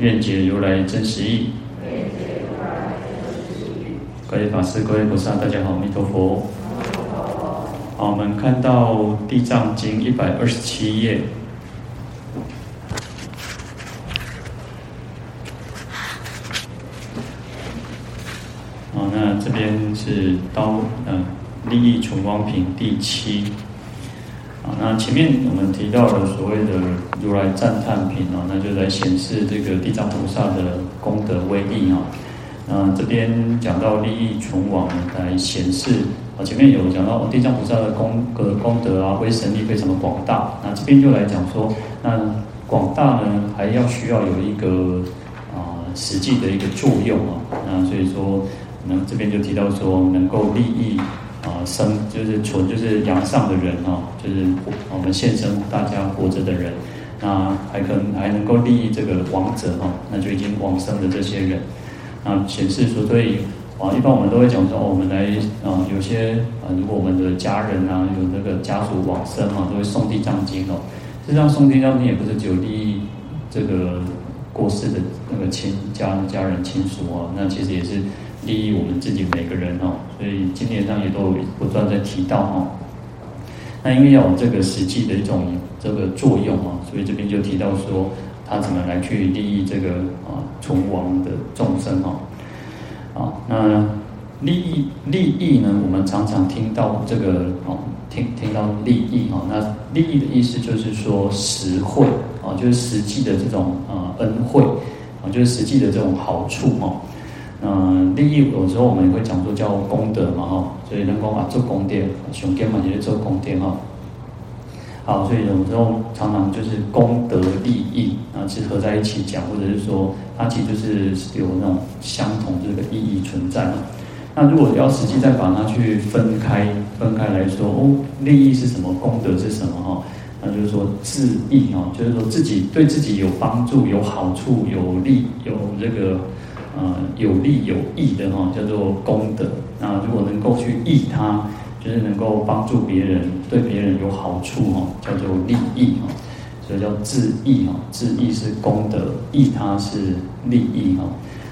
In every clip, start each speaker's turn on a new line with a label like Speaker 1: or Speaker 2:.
Speaker 1: 愿解如来真实义。各位法师、各位菩萨，大家好，阿弥陀佛。好，我们看到《地藏经》一百二十七页。好，那这边是刀，嗯，利益存亡品第七。那前面我们提到了所谓的如来赞叹品啊，那就来显示这个地藏菩萨的功德威力啊。那这边讲到利益存亡来显示啊，前面有讲到地藏菩萨的功德功德啊，威神力非常的广大。那这边就来讲说，那广大呢，还要需要有一个啊实际的一个作用啊。那所以说，那这边就提到说，能够利益。啊，生就是存，就是阳上的人哦，就是我们现生大家活着的人，那还可能还能够利益这个亡者哈，那就已经往生的这些人，那显示说，所以啊，一般我们都会讲说，我们来啊，有些啊，如果我们的家人啊，有那个家属往生啊，都会送地藏经哦。实际上送地藏经也不是只有利益这个过世的那个亲家家人亲属啊，那其实也是。利益我们自己每个人哦，所以经典上也都不断在提到哦。那因为要有这个实际的一种这个作用啊，所以这边就提到说，他怎么来去利益这个啊存亡的众生哦。啊，那利益利益呢，我们常常听到这个哦，听听到利益哦，那利益的意思就是说实惠啊，就是实际的这种啊恩惠啊，就是实际的这种好处哦。嗯，利益有时候我们也会讲说叫功德嘛哈，所以能够啊做功德，雄根嘛就是做功德哈。好，所以有时候常常就是功德利益啊是合在一起讲，或者是说它其实就是有那种相同这个意义存在嘛。那如果要实际再把它去分开分开来说，哦，利益是什么？功德是什么？哈，那就是说自益哈，就是说自己对自己有帮助、有好处、有利、有这个。呃，有利有益的哈，叫做功德。那如果能够去益他，就是能够帮助别人，对别人有好处哈，叫做利益哈。所以叫自益哈，自益是功德，益他是利益哈。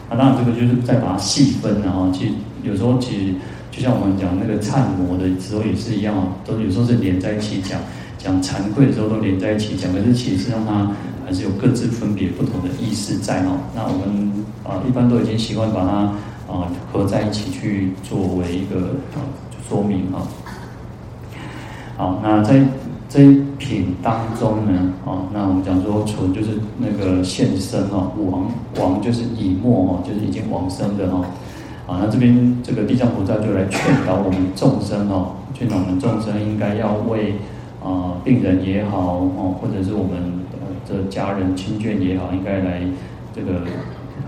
Speaker 1: 那当然这个就是再把它细分了哈。其实有时候其实就像我们讲那个忏摩的时候也是一样，都有时候是连在一起讲，讲惭愧的时候都连在一起讲，可是其实是让它。还是有各自分别不同的意思在哦。那我们啊，一般都已经习惯把它啊合在一起去作为一个说明啊。好，那在这一品当中呢，啊，那我们讲说存就是那个现生哦，亡亡就是已没哦，就是已经往生的哦。啊，那这边这个地藏菩萨就来劝导我们众生哦，劝导我们众生应该要为啊病人也好哦，或者是我们。的家人亲眷也好，应该来这个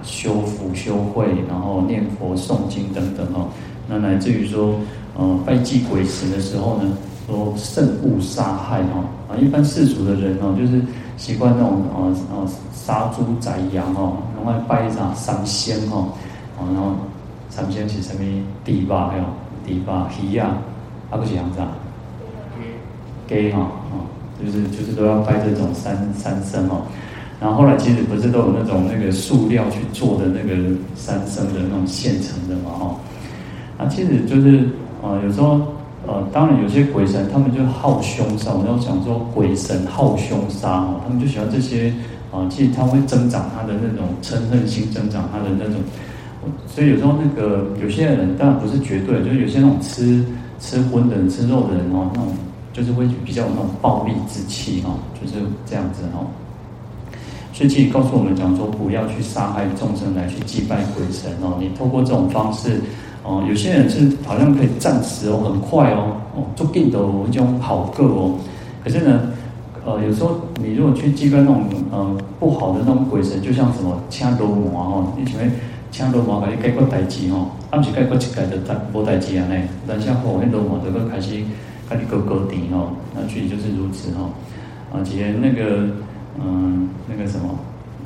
Speaker 1: 修福修慧，然后念佛诵经等等哦。那乃至于说，呃，拜祭鬼神的时候呢，说慎勿杀害哈啊。一般世俗的人哦，就是习惯那种啊啊杀猪宰羊哦，然后拜一张三仙哦，啊，然后三仙是什么？猪肉还有猪肉鱼啊，啊不是羊杂，鸡哈啊。就是就是都要拜这种三三牲哦，然后后来其实不是都有那种那个塑料去做的那个三牲的那种现成的嘛哈，啊其实就是呃有时候呃当然有些鬼神他们就好凶杀，我们想说鬼神好凶杀哦，他们就喜欢这些啊，其实他会增长他的那种嗔恨心，增长他的那种，所以有时候那个有些人当然不是绝对，就是有些那种吃吃荤的人吃肉的人哦那种。就是会比较有那种暴戾之气哈，就是这样子哈。所以其实告诉我们讲说，不要去杀害众生来去祭拜鬼神哦。你透过这种方式哦，有些人是好像可以暂时哦，很快哦哦，做更多一种好个哦。可是呢，呃，有时候你如果去祭拜那种呃不好的那种鬼神，就像什么请罗魔哦，你前面请罗魔可以解决代志哦，啊不是解决一界就代无代志啊呢，但像后面罗魔就会开始开始勾勾底哦，那具体就是如此哦。啊，以前那个嗯、那个什么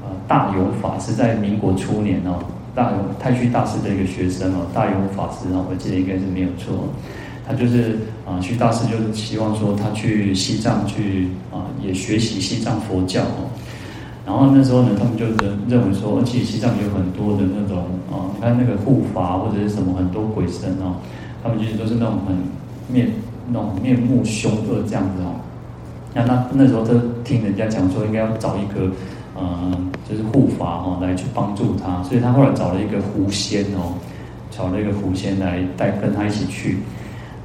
Speaker 1: 啊大勇法师在民国初年哦，大勇太虚大师的一个学生哦，大勇法师哦，我记得应该是没有错。他就是啊，虚大师就是希望说他去西藏去啊，也学习西藏佛教哦。然后那时候呢，他们就认认为说，而且西藏有很多的那种啊，你看那个护法或者是什么很多鬼神哦，他们其实都是那种很面那种面目凶恶这样子哦。那那那时候他听人家讲说，应该要找一个嗯，就是护法哦来去帮助他，所以他后来找了一个狐仙哦，找了一个狐仙来带跟他一起去。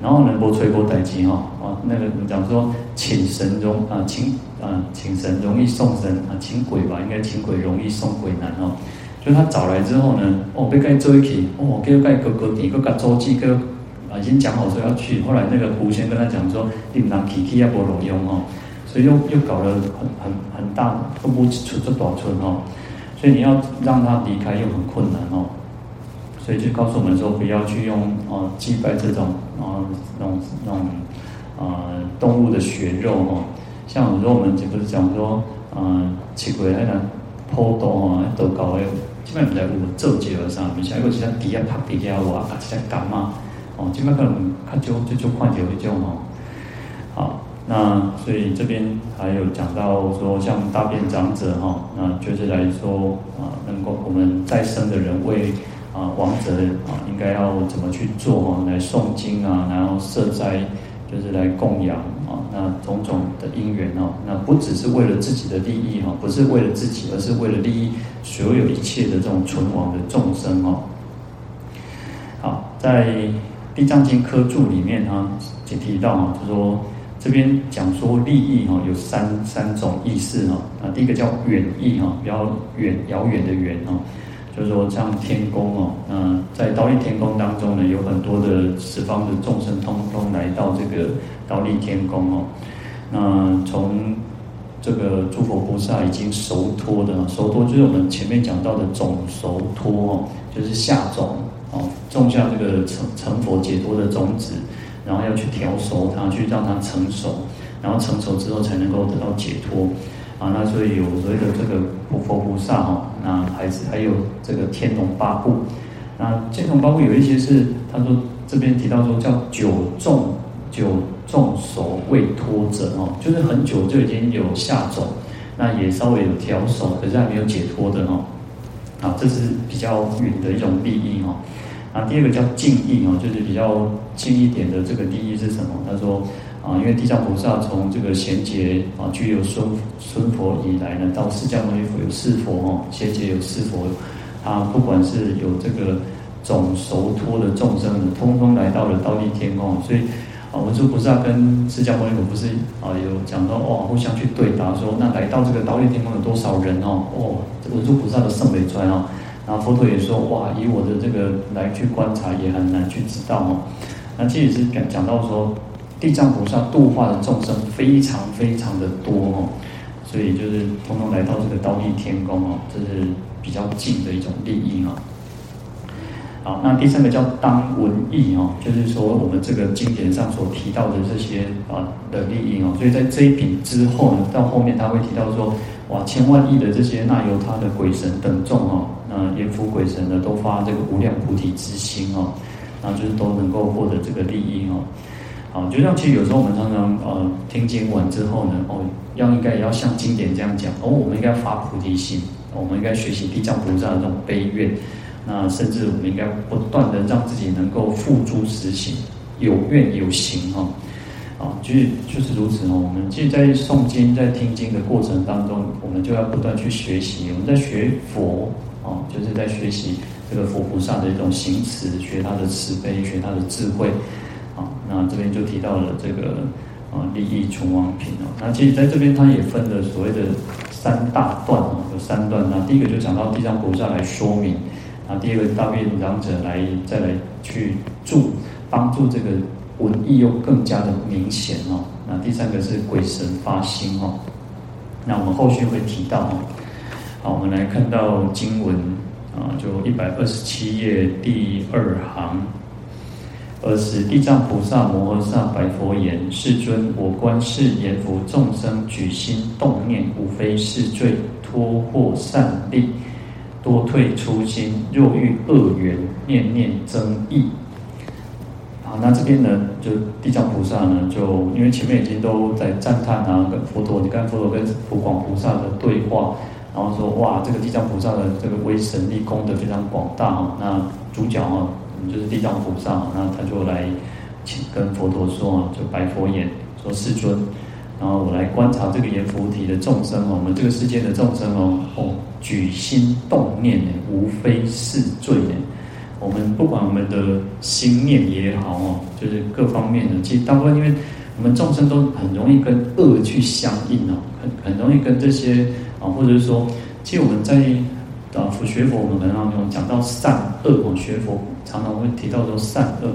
Speaker 1: 然后呢，波吹波待机哈，啊，那个讲说请神容啊，请啊，请神容易送神啊，请鬼吧，应该请鬼容易送鬼难哦。就他找来之后呢，哦，被盖做一起，哦，给盖哥哥底，个盖周记个啊，已经讲好说要去。后来那个狐仙跟他讲说，你们拿体体也不容用哦，所以又又搞了很很很大，都不出这短村哦，所以你要让他离开又很困难哦。所以就告诉我们说，不要去用哦祭拜这种啊那种那种啊动物的血肉哦。像有时候我们就不是讲说，啊吃过那个坡道啊，都搞的，基本上在我做节而上，而且还有其他底下拍底下哇，其他干嘛？哦，基本上可能看就就就看到一种哦。好，那所以这边还有讲到说，像大便长者哈，那就是来说啊，能够我们再生的人为。啊，亡者啊，应该要怎么去做哈？来诵经啊，然后设斋，就是来供养啊。那种种的因缘哦，那不只是为了自己的利益哈，不是为了自己，而是为了利益所有一切的这种存亡的众生哦。好，在《地藏经》科注里面哈，就提到哈，就说这边讲说利益哈，有三三种意思哈。啊，第一个叫远义哈，比较远遥远的远啊。就是说，像天宫哦，那在忉利天宫当中呢，有很多的十方的众生，通通来到这个忉利天宫哦。那从这个诸佛菩萨已经熟脱的，熟脱就是我们前面讲到的种熟脱哦，就是下种哦，种下这个成成佛解脱的种子，然后要去调熟它，去让它成熟，然后成熟之后才能够得到解脱。啊，那所以有所谓的这个佛佛菩萨哈，那还是还有这个天龙八部，那天龙八部有一些是他说这边提到说叫久种久种熟未脱者哦，就是很久就已经有下种，那也稍微有调熟，可是还没有解脱的哦，啊，这是比较远的一种利益哦。那第二个叫近意哦，就是比较近一点的这个利益是什么？他说。啊，因为地藏菩萨从这个贤劫啊，具有孙孙佛以来呢，到释迦牟尼佛有释佛哦，贤劫有释佛，他不管是有这个种熟脱的众生，通通来到了忉利天空，所以啊，文殊菩萨跟释迦牟尼佛不是啊有讲到哦，互相去对答说，那来到这个忉利天宫有多少人哦？哦，文殊菩萨的圣美传哦，然后佛陀也说哇，以我的这个来去观察也很难去知道哦，那这也是讲讲到说。地藏菩萨度化的众生非常非常的多哦，所以就是通通来到这个忉利天宫哦，这是比较近的一种利益哦。好，那第三个叫当文义哦，就是说我们这个经典上所提到的这些啊的利益哦，所以在这一品之后呢，到后面他会提到说，哇，千万亿的这些那由他的鬼神等众哦，那阎浮鬼神呢都发这个无量菩提之心哦，那就是都能够获得这个利益哦。好，就像其实有时候我们常常呃听经完之后呢，哦，要应该也要像经典这样讲，哦，我们应该发菩提心，我们应该学习地藏菩萨的这种悲愿，那甚至我们应该不断的让自己能够付诸实行，有愿有行哈，啊，就是就是如此哦。我们其实，在诵经、在听经的过程当中，我们就要不断去学习。我们在学佛哦，就是在学习这个佛菩萨的一种行持，学他的慈悲，学他的智慧。啊那这边就提到了这个啊利益存亡品哦。那其实在这边它也分了所谓的三大段哦，有三段。那第一个就讲到地藏菩萨来说明，啊，第二个大便长者来再来去助帮助这个文艺又更加的明显哦。那第三个是鬼神发心哦。那我们后续会提到哦。我们来看到经文啊，就一百二十七页第二行。尔时地藏菩萨摩诃萨白佛言：“世尊，我观世阎浮众生举心动念，无非是罪，脱获善利，多退初心。若遇恶缘，念念增益。”好，那这边呢，就地藏菩萨呢，就因为前面已经都在赞叹啊，跟佛陀，你看佛陀跟普广菩萨的对话，然后说：“哇，这个地藏菩萨的这个威神力功德非常广大哦。”那主角啊。就是地藏菩萨，那他就来请跟佛陀说啊，就白佛言说：“世尊，然后我来观察这个阎浮提的众生哦，我们这个世界的众生哦，哦，举心动念呢，无非是罪呢。我们不管我们的心念也好哦，就是各方面的，其实大部分因为我们众生都很容易跟恶去相应哦，很很容易跟这些啊，或者是说，其实我们在。啊，佛学佛，我们可能当中讲到善恶，我学佛常常会提到说善恶。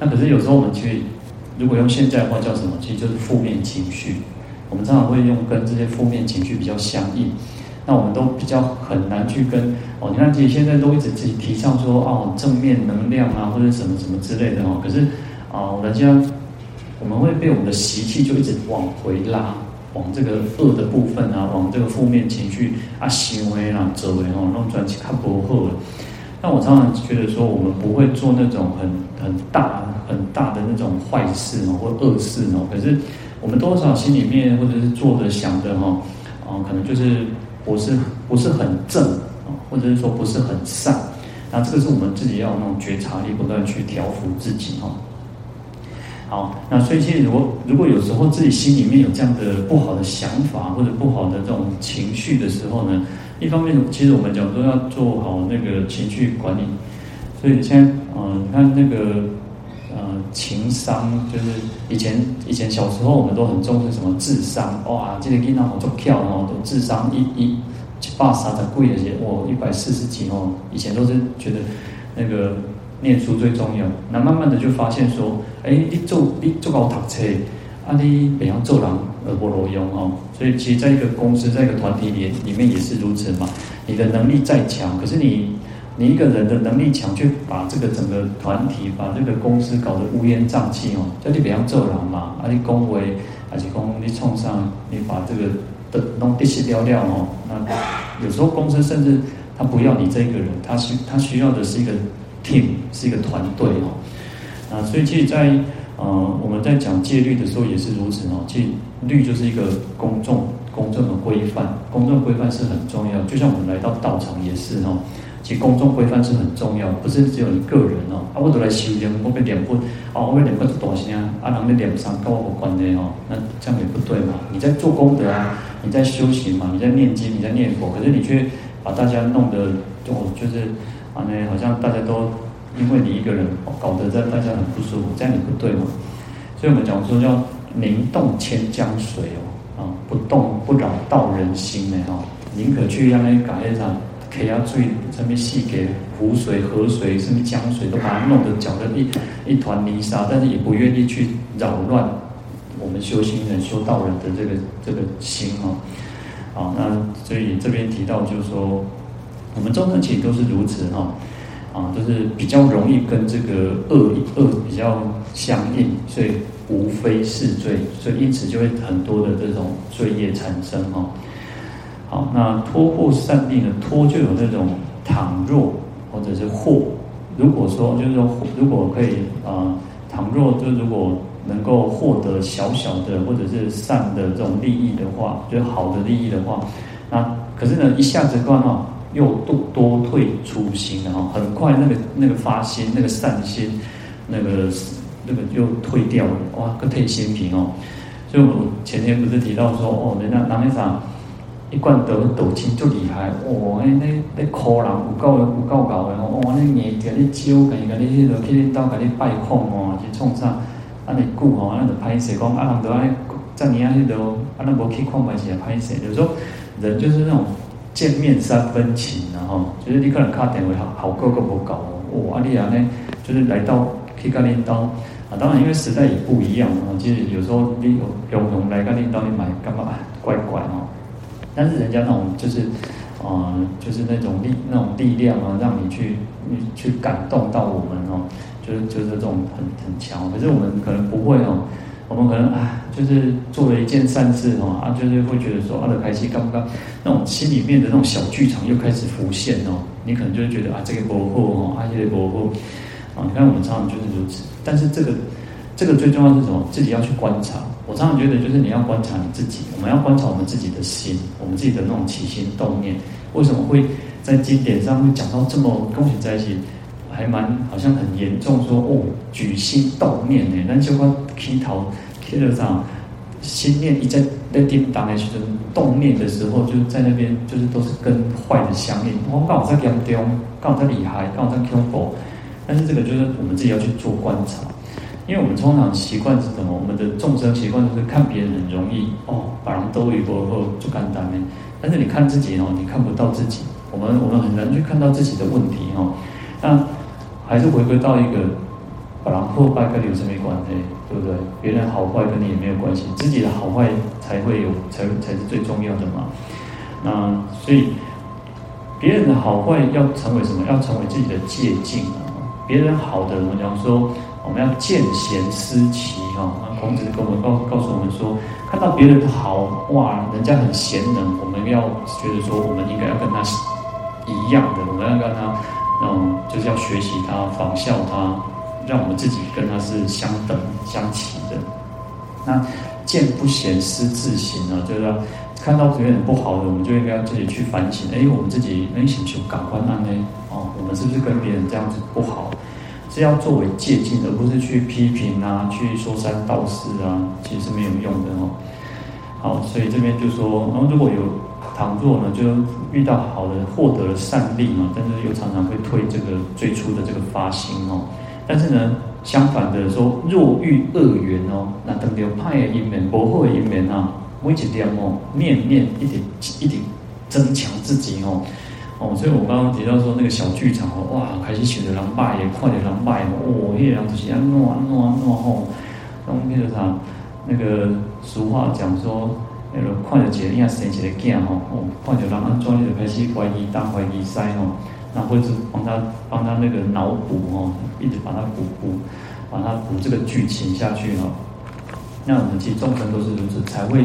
Speaker 1: 那可是有时候我们去，如果用现在的话叫什么？其实就是负面情绪。我们常常会用跟这些负面情绪比较相应。那我们都比较很难去跟哦，你看自己现在都一直自己提倡说哦，正面能量啊，或者什么什么之类的哦。可是啊，人家我们会被我们的习气就一直往回拉。往这个恶的部分啊，往这个负面情绪啊，行为啊，走为哦，弄转起看不好。那我常常觉得说，我们不会做那种很很大很大的那种坏事哦，或恶事哦。可是我们多少心里面或者是做的想的哈，哦，可能就是不是不是很正啊，或者是说不是很善。那这个是我们自己要那种觉察力，不断去调伏自己哈。好，那所以其实如果如果有时候自己心里面有这样的不好的想法或者不好的这种情绪的时候呢，一方面其实我们讲说要做好那个情绪管理，所以现在嗯，你看那个呃情商，就是以前以前小时候我们都很重视什么智商，哇，这个经常好做跳哦，都智商一一七八三的贵的些，哇，一百四十几哦，以前都是觉得那个。念书最重要，那慢慢的就发现说，哎，你做你做好读册，啊，你怎样做人而不罗用哦。所以其实在一个公司，在一个团体里里面也是如此嘛。你的能力再强，可是你你一个人的能力强，去把这个整个团体，把这个公司搞得乌烟瘴气哦，叫你怎样做人嘛？啊，你恭维，还是讲你冲上，你把这个的弄地势掉掉哦。那有时候公司甚至他不要你这个人，他需他需要的是一个。Team 是一个团队哦，啊，所以其实在，呃我们在讲戒律的时候也是如此哦。其实律就是一个公众公众的规范，公众规范是很重要。就像我们来到道场也是哦，其实公众规范是很重要，不是只有一个人哦。啊，我都来修炼，我被念佛，哦，我被念佛是大声啊，啊，人的念上跟我无关系哦，那这样也不对嘛。你在做功德啊，你在修行嘛，你在念经，你在念佛，可是你却把大家弄得就就是。啊，那好像大家都因为你一个人搞得在大家很不舒服，这样也不对嘛。所以我们讲说叫宁动千江水哦，啊，不动不扰道人心的哈，宁可去让那改一场，给他注意上面细节湖水、河水甚至江水都把它弄得搅得一一团泥沙，但是也不愿意去扰乱我们修行人、修道人的这个这个心哦。好，那所以这边提到就是说。我们众生其实都是如此哈，啊，都是比较容易跟这个恶恶比较相应，所以无非是罪，所以因此就会很多的这种罪业产生哈。好，那脱获善利呢？脱就有那种倘若或者是获，如果说就是说，如果可以啊，倘若就如果能够获得小小的或者是善的这种利益的话，就是好的利益的话，那可是呢，一下子观哈。又多多退初心了哈，很快那个那个发心那个善心，那个那个又退掉了哇，个退心平哦。所以我前天不是提到说哦，人家南面上一贯得斗亲就厉害哦，那那那可人有够有够搞的哦，那硬给你招，给给你迄落去到给你拜访哦，去创啥啊？你顾哦，那就歹势讲啊，人都爱在你啊去到啊，那无去看买是也歹势，有时候人就是那种。见面三分情，然后就是你可能卡点位好好个个不搞哦，哇！你啊呢，就是来到可以跟你到啊啊，当然因为时代也不一样啊，其实有时候你有有人来跟你到你买干嘛，怪怪哦。但是人家那种就是，啊、呃，就是那种力那种力量啊，让你去你去感动到我们哦，就是就是这种很很强。可是我们可能不会哦，我们可能啊，就是做了一件善事哦，啊，就是会觉得说啊，的开心刚刚那种心里面的那种小剧场又开始浮现哦，你可能就会觉得啊，这个不好哦，啊，这个不好。啊，你看我们常常就是如此，但是这个，这个最重要是什么？自己要去观察。我常常觉得，就是你要观察你自己，我们要观察我们自己的心，我们自己的那种起心动念，为什么会在经典上会讲到这么恭喜在一起，还蛮好像很严重说哦，举心动念呢？那就光劈头劈了上，心念一在在叮当的时候，动念的时候，就在那边就是都是跟坏的相应。我刚好在严重，刚好在厉害，刚好在恐怖。但是这个就是我们自己要去做观察，因为我们通常习惯是什么？我们的众生习惯就是看别人很容易哦，把人都一波后就简单的。但是你看自己哦，你看不到自己。我们我们很难去看到自己的问题哦。那还是回归到一个，把人破败跟你有什么关系？对不对？别人好坏跟你也没有关系，自己的好坏才会有，才才是最重要的嘛。那所以别人的好坏要成为什么？要成为自己的借鉴啊。别人好的，我们讲说，我们要见贤思齐哈。那孔子跟我们告告诉我们说，看到别人好，哇，人家很贤能，我们要觉得说，我们应该要跟他一样的，我们要跟他那种就是要学习他，仿效他，让我们自己跟他是相等相齐的。那见不贤思自省啊，就是说看到别人不好的，我们就应该要自己去反省。哎，我们自己能请求感官案呢？哦，我们是不是跟别人这样子不好？是要作为借镜，而不是去批评啊，去说三道四啊，其实是没有用的哦。好，所以这边就说，然后如果有倘若呢，就遇到好的，获得了善利嘛，但是又常常会退这个最初的这个发心哦。但是呢，相反的说，若遇恶缘哦，那等于派的因缘，不好的因缘啊，每一点哦，念念一点一点增强自己哦。哦，所以我刚刚提到说那个小剧场哦，哇，开始选择狼狈也快点狼狈哦，那个人就是安怎安怎安怎吼，当那个啥，那个俗话讲说，那个快点结，人家生一个囝吼，哦，快点人安怎就开始怀疑东怀疑西吼，那或者帮他帮他那个脑补哦，一直把他补补，把他补这个剧情下去哦。那我们其实众生都是如此，才会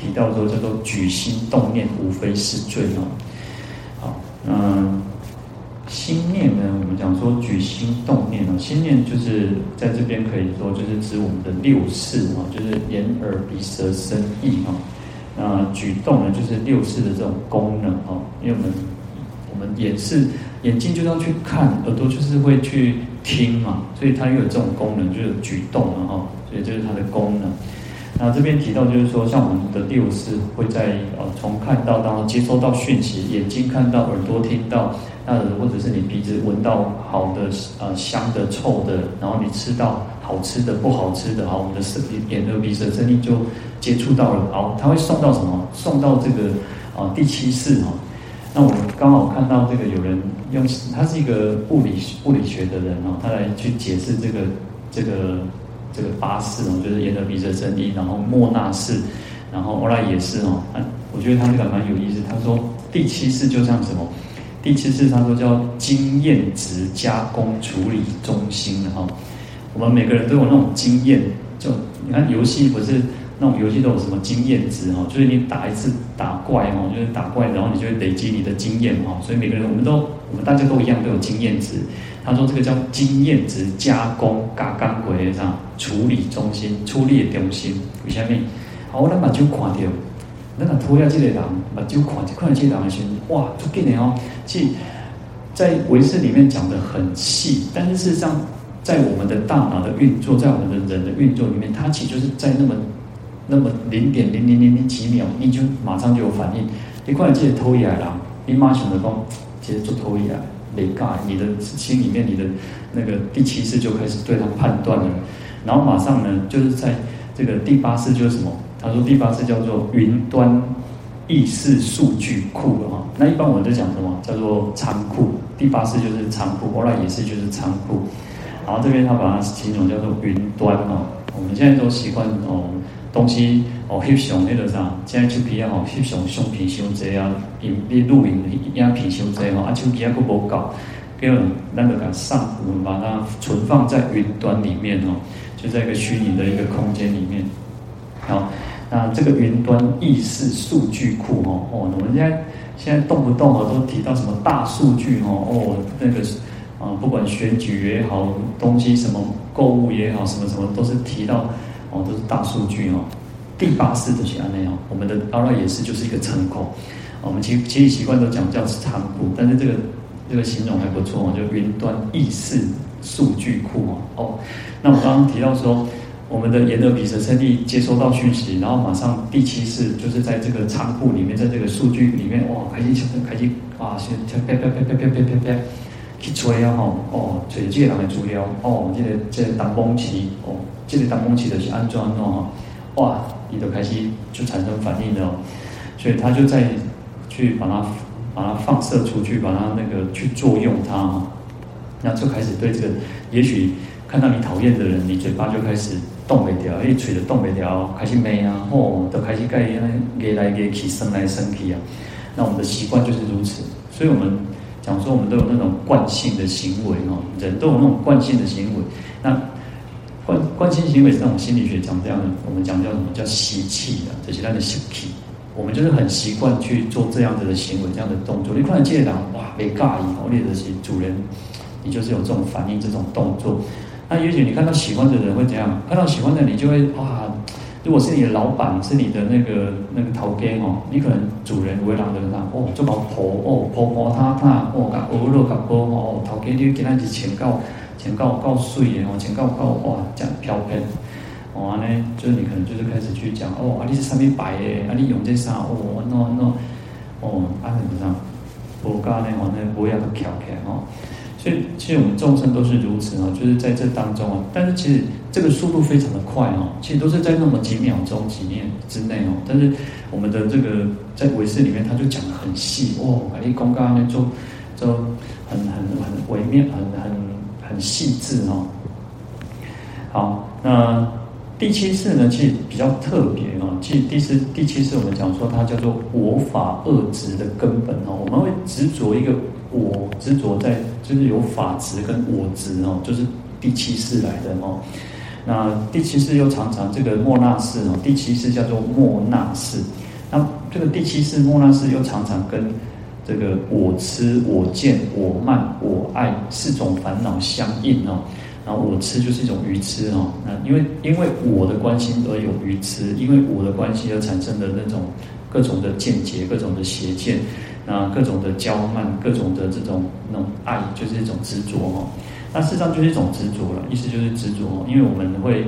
Speaker 1: 提到说叫做举心动念，无非是罪哦。嗯，心念呢？我们讲说举心动念哦，心念就是在这边可以说就是指我们的六识啊，就是眼耳鼻舌身意哈。那举动呢，就是六识的这种功能哦。因为我们我们眼是眼睛就要去看，耳朵就是会去听嘛，所以它又有这种功能，就是举动了哈。所以这是它的功能。那这边提到就是说，像我们的六识会在呃从看到当中接收到讯息，眼睛看到，耳朵听到，那或者是你鼻子闻到好的呃香的、臭的，然后你吃到好吃的、不好吃的，好，我们的身体眼耳鼻舌身意就接触到了，好，它会送到什么？送到这个啊、第七世哈。那我刚好看到这个有人用，他是一个物理物理学的人哦，他来去解释这个这个。这个八识哦，就是眼耳鼻舌身意，然后莫那识，然后欧拉也是哦。我觉得他这个蛮有意思。他说第七世就像什么？第七次他说叫经验值加工处理中心的哈。我们每个人都有那种经验，就你看游戏不是那种游戏都有什么经验值哈？就是你打一次打怪哈，就是打怪，然后你就会累积你的经验哈。所以每个人我们都我们大家都一样都有经验值。他说：“这个叫经验值加工，加工过的啥处理中心，处理中心。为什么？好，咱目睭看到，咱若拖下这个人，目睭看就看到这个人的时候，哇，足紧的哦。其，在文字里面讲的很细，但是事实上，在我们的大脑的运作，在我们的人的运作里面，它其实就是在那么那么零点零零零零几秒，你就马上就有反应。你看这个拖下来人，你马上就讲，其实做拖下来。”雷嘎，你的心里面，你的那个第七次就开始对他判断了，然后马上呢，就是在这个第八次就是什么？他说第八次叫做云端意识数据库啊。那一般我们在讲什么？叫做仓库。第八次就是仓库，后来也是就是仓库。然后这边他把它形容叫做云端哦。我们现在都习惯哦，东西哦翕相那个啥，现在手机啊哦翕相相片伤济啊，影你录影影片伤济吼，啊手机啊佫无够，叫那个讲上，我们把它存放在云端里面哦，就在一个虚拟的一个空间里面。好，那这个云端意识数据库哦哦，我们现在现在动不动哦都提到什么大数据哦哦那个。啊，不管选举也好，东西什么购物也好，什么什么都是提到哦，都是大数据哦。第八世的是安内哦，我们的阿赖也是就是一个仓库。我们其其实习惯都讲叫仓库，但是这个这个形容还不错哦，就云端意识数据库哦。哦，那我刚刚提到说，我们的眼耳鼻舌身意接收到讯息，然后马上第七次就是在这个仓库里面，在这个数据里面，哇，开心开心哇，先啪啪啪啪啪啪啪啪。去吹啊吼，哦，吹这个人的资料，哦，这个这个当崩期，哦，这个当崩期的是安装哦，哇，你都开始就产生反应了，所以他就在去把它把它放射出去，把它那个去作用它，那就开始对这个，也许看到你讨厌的人，你嘴巴就开始动不掉，一吹的动不掉，开始骂啊，哦，都开始盖给来给去，生来生去啊，那我们的习惯就是如此，所以我们。讲说我们都有那种惯性的行为哦，人都有那种惯性的行为。那惯惯性行为是那种心理学讲这样的，我们讲叫什么叫习气的，这些他的习气。我们就是很习惯去做这样子的行为，这样的动作。你看见人哇，没尬意哦，或者是主人，你就是有这种反应，这种动作。那也许你看到喜欢的人会怎样？看到喜欢的你就会哇。如果是你的老板，是你的那个那个头家哦，你可能主人为人的他哦，就把婆哦婆婆他他哦，甲鹅肉甲婆哦，头家你给他是钱够钱够够水的哦，钱够够哇，这样飘飘，哦安尼就是你可能就是开始去讲哦，啊你是上面摆的，啊你用这啥哦，no no，哦安怎么样，无加呢哦，那不要去翘起哦。所以，其实我们众生都是如此哦，就是在这当中啊。但是，其实这个速度非常的快哦，其实都是在那么几秒钟、几年之内哦。但是，我们的这个在维世里面，他就讲得很细哦，把你公刚那做就很很很微妙、很很很细致哦。好，那第七世呢，其实比较特别哦。其实第四、第七世我们讲说，它叫做我法二执的根本哦。我们会执着一个。我执着在就是有法执跟我执哦，就是第七世来的哦。那第七世又常常这个莫那世哦，第七世叫做莫那世。那这个第七世莫那世又常常跟这个我痴、我见、我慢、我爱四种烦恼相应哦。然后我痴就是一种愚痴哦。那因为因为我的关心而有愚痴，因为我的关系而产生的那种各种的见解、各种的邪见。那各种的娇慢，各种的这种那种爱，就是一种执着哦。那事实上就是一种执着了，意思就是执着哦。因为我们会，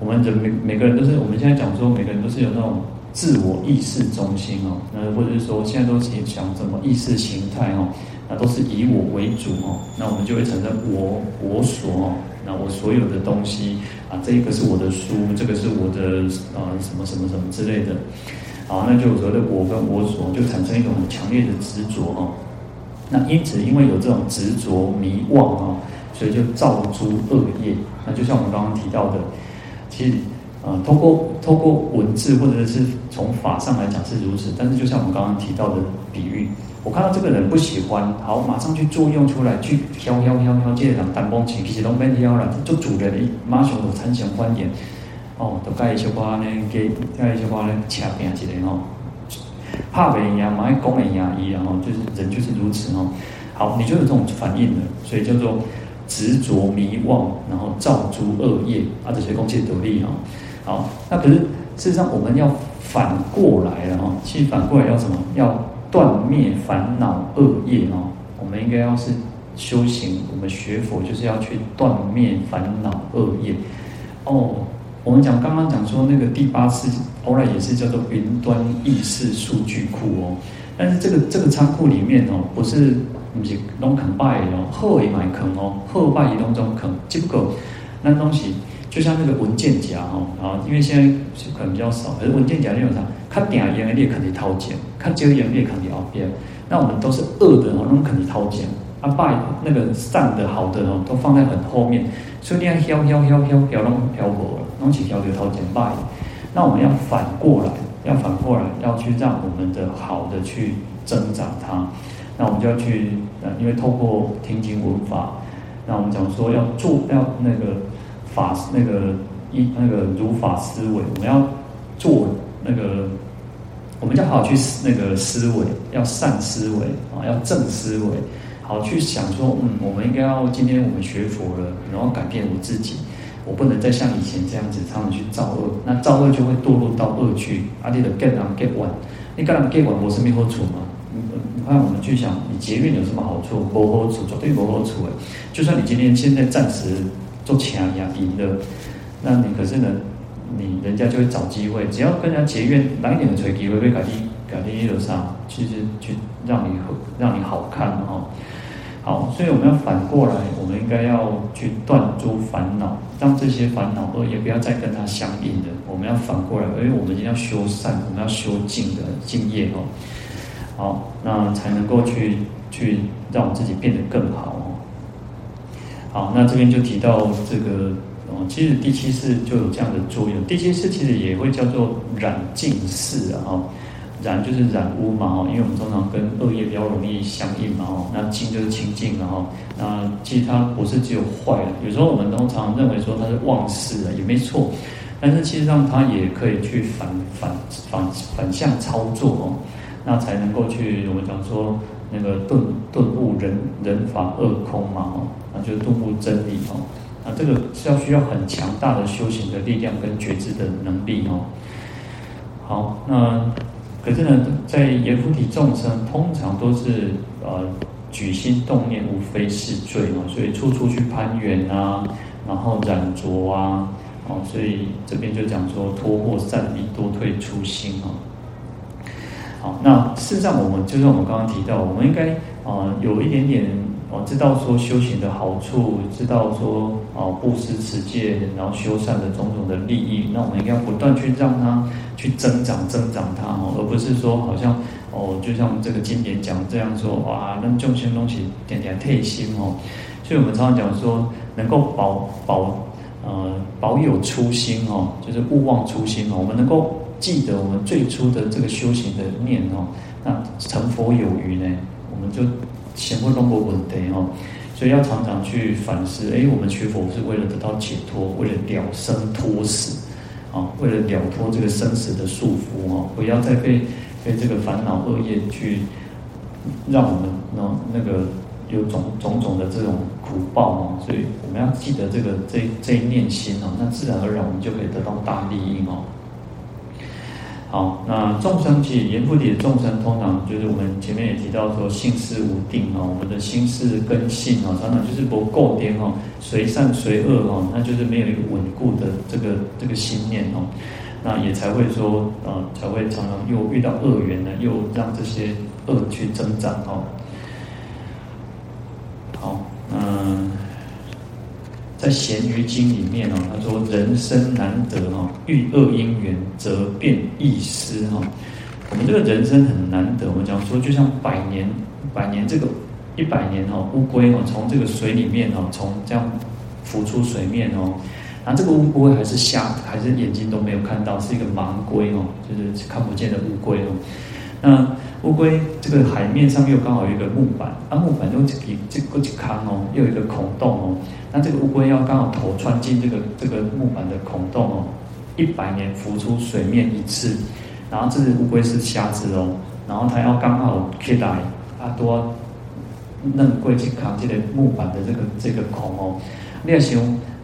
Speaker 1: 我们的每每个人都是，我们现在讲说，每个人都是有那种自我意识中心哦。那或者是说，现在都是讲什么意识形态哦，那都是以我为主哦。那我们就会产生我我所哦，那我所有的东西啊，这一个是我的书，这个是我的啊什么什么什么之类的。好，那就有所谓的我跟我所，就产生一种很强烈的执着哦。那因此，因为有这种执着迷妄哦，所以就造诸恶业。那就像我们刚刚提到的，其实啊，通过通过文字或者是从法上来讲是如此，但是就像我们刚刚提到的比喻，我看到这个人不喜欢，好，马上去作用出来，去飘飘飘飘，接着讲单光情，其实都没挑了，就主人的马上就产生观点。哦，都盖一些花呢，给盖一些花呢，掐边之类哦，怕被人家骂，讲人家一样哦，就是人就是如此哦。好，你就有这种反应了，所以叫做执着迷妄，然后造诸恶业啊，这些攻击得力哦。好，那可是事实上我们要反过来了哈，其实反过来要什么？要断灭烦恼恶业哦。我们应该要是修行，我们学佛就是要去断灭烦恼恶业哦。我们讲刚刚讲说那个第八次，后来也是叫做云端意识数据库哦。但是这个这个仓库里面哦，不是不是拢肯拜哦，后也蛮坑哦，后拜移动中坑，只不过那东西就像那个文件夹哦，啊，因为现在可能比较少，可是文件夹那种啥，它点啊烟的你也肯定掏钱，它接烟你也肯定后边。那我们都是恶的哦，那种肯定掏钱。他把那个善的好的哦，都放在很后面，所以你要挑挑挑挑挑拢飘过了，拢起挑就挑前拜。那我们要反过来，要反过来，要去让我们的好的去增长它。那我们就要去，呃，因为透过听经闻法，那我们讲说要做，要那个法，那个一那个如法思维，我们要做那个。我们就好好去那个思维，要善思维啊，要正思维，好去想说，嗯，我们应该要今天我们学佛了，然后改变我自己，我不能再像以前这样子，常常去造恶，那造恶就会堕落到恶趣。啊，你的 get 人 get one，你跟人 get one，我是没好处嘛？你你看我们去想，你结怨有什么好处？没好处，绝对没好处诶。就算你今天现在暂时做强压赢了，那你可是呢？你人家就会找机会，只要跟人家结怨，来一点的锤机会被改地改地一路上，其实去让你让你好看哦。好，所以我们要反过来，我们应该要去断诸烦恼，让这些烦恼恶也不要再跟它相应的。我们要反过来，因为我们一定要修善，我们要修净的净业哦。好，那才能够去去让我自己变得更好哦。好，那这边就提到这个。哦，其实第七识就有这样的作用。第七识其实也会叫做染净识啊，染就是染污嘛，哈，因为我们通常跟恶业比较容易相应嘛，哈，那净就是清净，然后那其实它不是只有坏的，有时候我们通常认为说它是旺事啊，也没错，但是其实上它也可以去反反反反向操作哦，那才能够去我们讲说那个顿顿悟人人法二空嘛，哈，那就是顿悟真理哦。那，这个是要需要很强大的修行的力量跟觉知的能力哦。好，那可是呢，在阎浮提众生通常都是呃举心动念无非是罪哦，所以处处去攀缘啊，然后染浊啊，哦，所以这边就讲说脱获善利多退初心哦。好，那事实上我们就像我们刚刚提到，我们应该啊、呃、有一点点。哦，知道说修行的好处，知道说哦布施持戒，然后修善的种种的利益，那我们应该不断去让它去增长增长它哦，而不是说好像哦，就像这个经典讲这样说哇，那众生东西点点退心哦，所以我们常常讲说能够保保呃保有初心哦，就是勿忘初心哦，我们能够记得我们最初的这个修行的念哦，那成佛有余呢，我们就。前不拢无问题哦，所以要常常去反思。哎，我们学佛是为了得到解脱，为了了生脱死，啊，为了了脱这个生死的束缚哦，不要再被被这个烦恼恶业去让我们那那个有种种种的这种苦报哦。所以我们要记得这个这这一念心哦，那自然而然我们就可以得到大利益哦。好，那众生其实阎浮提的众生，通常就是我们前面也提到说，性是无定啊，我们的心是根性啊，常常就是不够定哦，随善随恶哦，那就是没有一个稳固的这个这个心念哦，那也才会说啊，才会常常又遇到恶缘呢，又让这些恶去增长哦。好，嗯。在《咸鱼经》里面哦，他说：“人生难得哈，遇恶因缘则变易失哈。我们这个人生很难得，我们讲说，就像百年、百年这个一百年哈，乌龟哈从这个水里面哈，从这样浮出水面哦，然后这个乌龟还是瞎，还是眼睛都没有看到，是一个盲龟哦，就是看不见的乌龟哦。那乌龟这个海面上又刚好有一个木板，啊，木板又这个这个这坑哦，又有一个孔洞哦。”那这个乌龟要刚好头穿进这个这个木板的孔洞哦，一百年浮出水面一次，然后这只乌龟是瞎子哦，然后它要刚好开来啊多嫩龟去扛这个木板的这个这个孔哦，那个时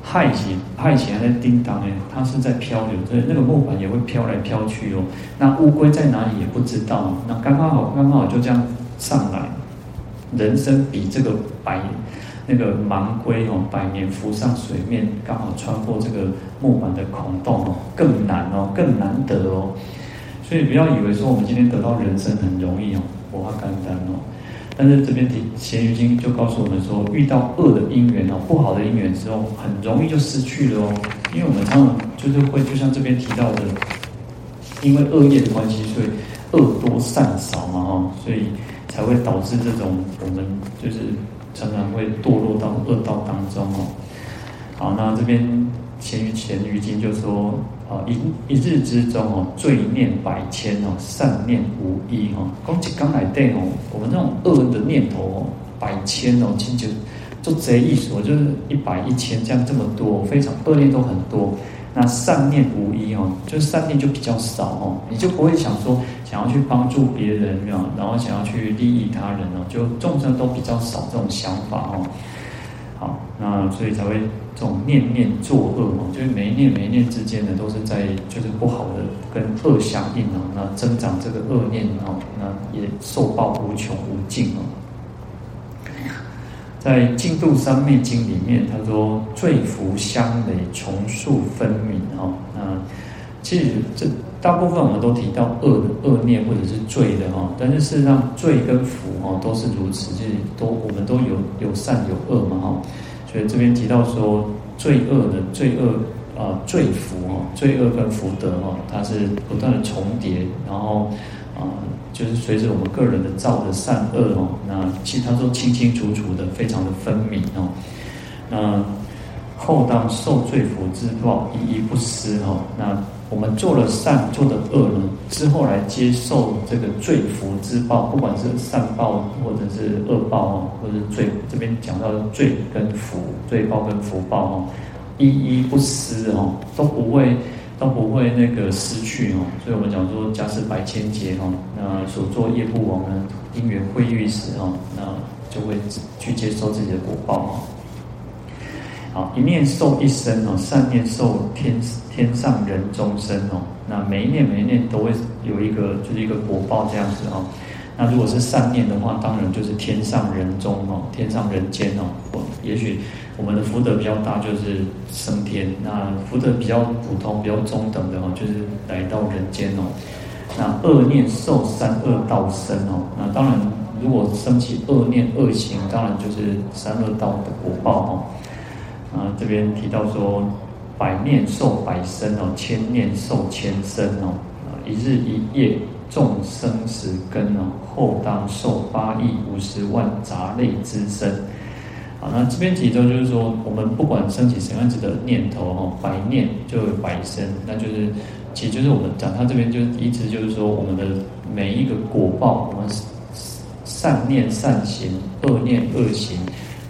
Speaker 1: 候害起害起来在叮当哎，它是在漂流，所以那个木板也会飘来飘去哦。那乌龟在哪里也不知道，那刚刚好刚刚好就这样上来，人生比这个百。那个盲龟哦，百年浮上水面，刚好穿过这个木板的孔洞哦，更难哦，更难得哦。所以不要以为说我们今天得到人生很容易哦，我话简单哦。但是这边提《咸鱼经》就告诉我们说，遇到恶的因缘哦，不好的因缘之后，很容易就失去了哦。因为我们常常就是会，就像这边提到的，因为恶业的关系，所以恶多善少嘛哈，所以才会导致这种我们就是。常常会堕落到恶道当中哦。好，那这边贤愚贤愚经就说啊，一一日之中哦，罪念百千哦，善念无一哦。讲起刚来对哦，我们那种恶的念头哦，百千哦，其实就贼一说就是一百一千这样这么多，非常恶念都很多。那善念无一哦，就是善念就比较少哦，你就不会想说想要去帮助别人啊，然后想要去利益他人哦，就众生都比较少这种想法哦。好，那所以才会这种念念作恶哦，就是每一念每一念之间呢，都是在就是不好的跟恶相应哦，那增长这个恶念哦，那也受报无穷无尽哦。在《净度三昧经》里面，他说：“罪福相累，穷数分明。”哦，那其实这大部分我们都提到恶的恶念或者是罪的哈，但是事实上罪跟福哦都是如此，就是都我们都有有善有恶嘛哈。所以这边提到说，罪恶的罪恶啊，罪福哦，罪恶跟福德哦，它是不断的重叠，然后。啊，就是随着我们个人的造的善恶哦，那其实他说清清楚楚的，非常的分明哦。那后当受罪福之报，一一不失哦。那我们做了善，做的恶呢，之后来接受这个罪福之报，不管是善报或者是恶报哦，或者是罪，这边讲到的罪跟福，罪报跟福报哦，一一不失哦，都不会。都不会那个失去哦，所以我们讲说假使百千劫哦，那所作业不亡呢，因缘会遇时哦，那就会去接受自己的果报哦。好，一念受一生哦，善念受天天上人中生哦，那每一念每一念都会有一个就是一个果报这样子哦。那如果是善念的话，当然就是天上人中哦，天上人间哦，也许。我们的福德比较大，就是升天；那福德比较普通、比较中等的哦，就是来到人间哦。那恶念受三恶道生哦。那当然，如果升起恶念、恶行，当然就是三恶道的果报哦。啊，这边提到说，百念受百生哦，千念受千生哦。啊，一日一夜众生死根哦，后当受八亿五十万杂类之身。好，那这边提到就是说，我们不管升起什么样子的念头哈，百念就有百生，那就是，其实就是我们讲他这边就一直就是说，我们的每一个果报，我们善念善行，恶念恶行，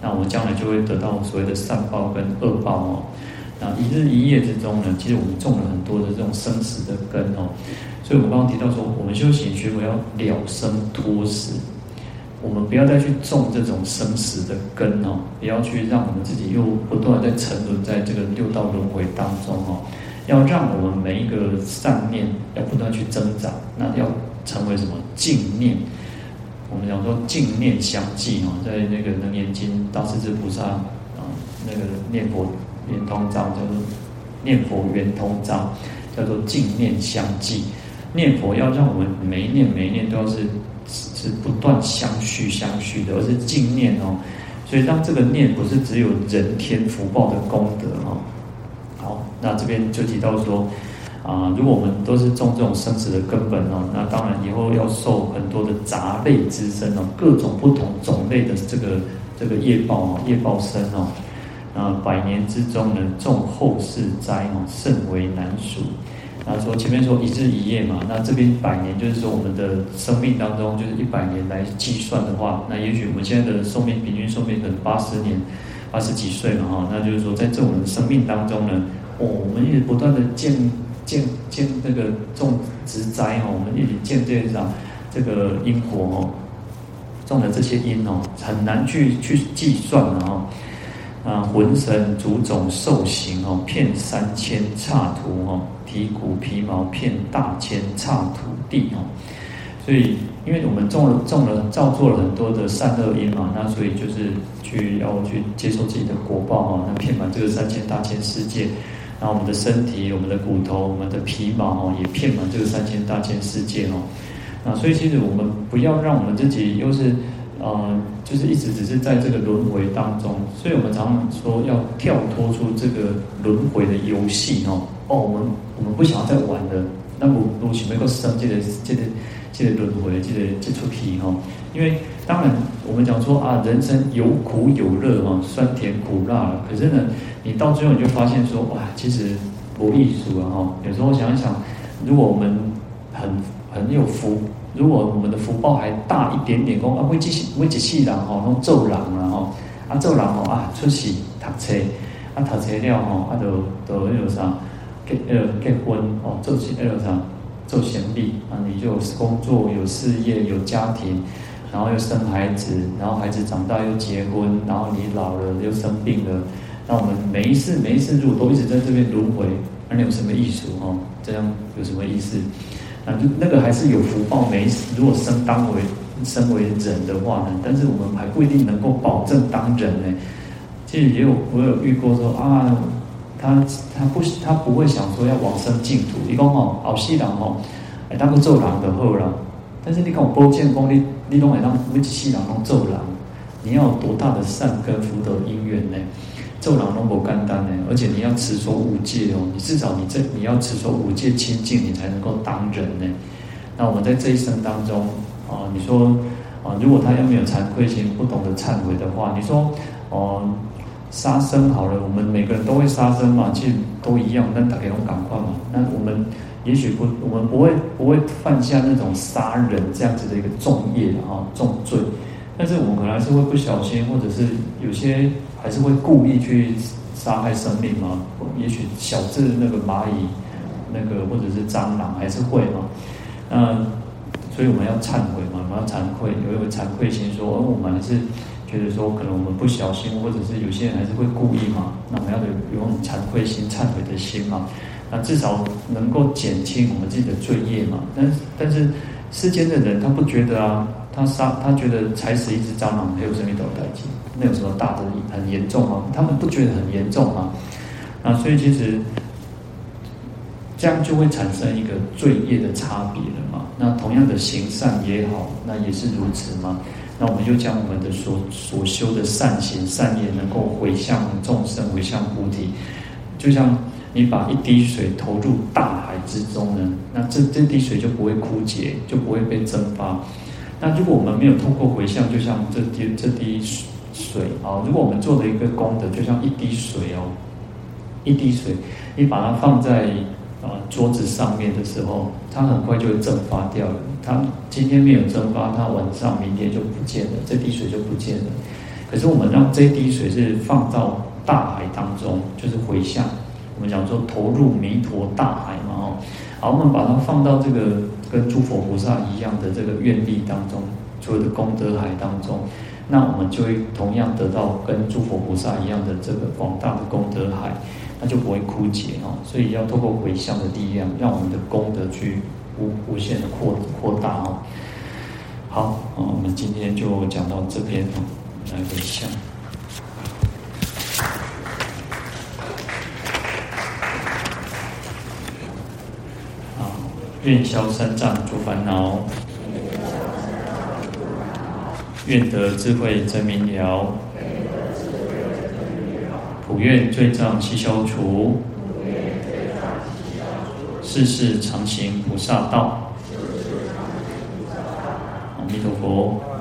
Speaker 1: 那我们将来就会得到所谓的善报跟恶报哦。那一日一夜之中呢，其实我们种了很多的这种生死的根哦，所以我们刚刚提到说，我们修行学佛要了生脱死。我们不要再去种这种生死的根哦，不要去让我们自己又不断的在沉沦在这个六道轮回当中哦。要让我们每一个善念要不断去增长，那要成为什么净念？我们讲说净念相继哦，在那个《楞严经》大势至菩萨啊，那个念佛圆通章叫做念佛圆通章，叫做净念相继。念佛要让我们每一念每一念都要是。是不断相续相续的，而是净念哦。所以，当这个念不是只有人天福报的功德哦。好，那这边就提到说啊、如果我们都是种这种生死的根本哦，那当然以后要受很多的杂类之身哦，各种不同种类的这个这个业报哦，业报身哦。啊，百年之中呢，种后世灾哦，甚为难数。那说前面说一日一夜嘛，那这边百年就是说我们的生命当中就是一百年来计算的话，那也许我们现在的寿命平均寿命可能八十年，八十几岁嘛哈，那就是说在这种生命当中呢，哦，我们也不断的见见见那个种植栽哈，我们一起见这场这个因果哦，种的这些因哦，很难去去计算的哈。啊，浑身足种兽形哦，遍三千刹土哦，体骨皮毛遍大千刹土地哦。所以，因为我们种了种了造作了很多的善恶因嘛，那所以就是去要去接受自己的果报哦。那遍满这个三千大千世界，然后我们的身体、我们的骨头、我们的皮毛哦，也遍满这个三千大千世界哦。那所以，其实我们不要让我们自己又是。呃，就是一直只是在这个轮回当中，所以我们常常说要跳脱出这个轮回的游戏哦。哦，我们我们不想要再玩了，那我我准备够生这个这个这个轮回，这个这出题哦。因为当然，我们讲说啊，人生有苦有乐哈，酸甜苦辣。可是呢，你到最后你就发现说，哇，其实不艺术啊哈。有时候想一想，如果我们很很有福，如果我们的福报还大一点点，讲啊，会继续会继续人哈，弄做人啊哈，啊做人哦啊出息读册，啊读册了吼，啊就就那个啥结呃结婚哦，做起那个啥做贤弟啊，你就有工作有事业有家庭。然后又生孩子，然后孩子长大又结婚，然后你老了又生病了，那我们每一次每一次如果都一直在这边轮回，那你有什么意思哦？这样有什么意思？那那个还是有福报，每一次如果生当为身为人的话呢，但是我们还不一定能够保证当人呢。其实也有我有遇过说啊，他他不他不会想说要往生净土，你讲哦，好西人哦，哎，当个做人的好了。但是你看我波建功，你你拢会当每一世人拢做人，你要多大的善根福德因缘呢？做人拢不简单呢，而且你要持守五戒哦，你至少你这你要持守五戒清净，你才能够当人呢。那我们在这一生当中啊，你说啊，如果他又没有惭愧心，不懂得忏悔的话，你说哦，杀生好了，我们每个人都会杀生嘛，其实都一样，那大家拢赶快，那我们。也许不，我们不会不会犯下那种杀人这样子的一个重业啊重罪，但是我们可能还是会不小心，或者是有些还是会故意去杀害生命嘛。也许小至那个蚂蚁，那个或者是蟑螂还是会嘛。那所以我们要忏悔嘛，我们要惭愧，有一个惭愧心说，说而我们还是觉得说，可能我们不小心，或者是有些人还是会故意嘛。那我们要有有惭愧心、忏悔的心嘛。那至少能够减轻我们自己的罪业嘛？但是但是世间的人他不觉得啊，他杀他觉得踩死一只蟑螂还有什么代志？那有什么大的很严重吗？他们不觉得很严重吗？啊，所以其实这样就会产生一个罪业的差别了嘛。那同样的行善也好，那也是如此嘛。那我们就将我们的所所修的善行善业能够回向众生，回向菩提，就像。你把一滴水投入大海之中呢，那这这滴水就不会枯竭，就不会被蒸发。那如果我们没有通过回向，就像这滴这滴水啊，如果我们做的一个功德，就像一滴水哦，一滴水，你把它放在啊桌子上面的时候，它很快就会蒸发掉了。它今天没有蒸发，它晚上明天就不见了，这滴水就不见了。可是我们让这滴水是放到大海当中，就是回向。我们讲说投入弥陀大海嘛，哦，好，我们把它放到这个跟诸佛菩萨一样的这个愿力当中，所有的功德海当中，那我们就会同样得到跟诸佛菩萨一样的这个广大的功德海，那就不会枯竭哦。所以要透过回向的力量，让我们的功德去无无限的扩扩大哦。好，我们今天就讲到这边哦，来回向。愿消三障诸烦恼，愿得智慧真明了，普愿罪障悉消除，世世常行菩萨道。阿弥陀佛。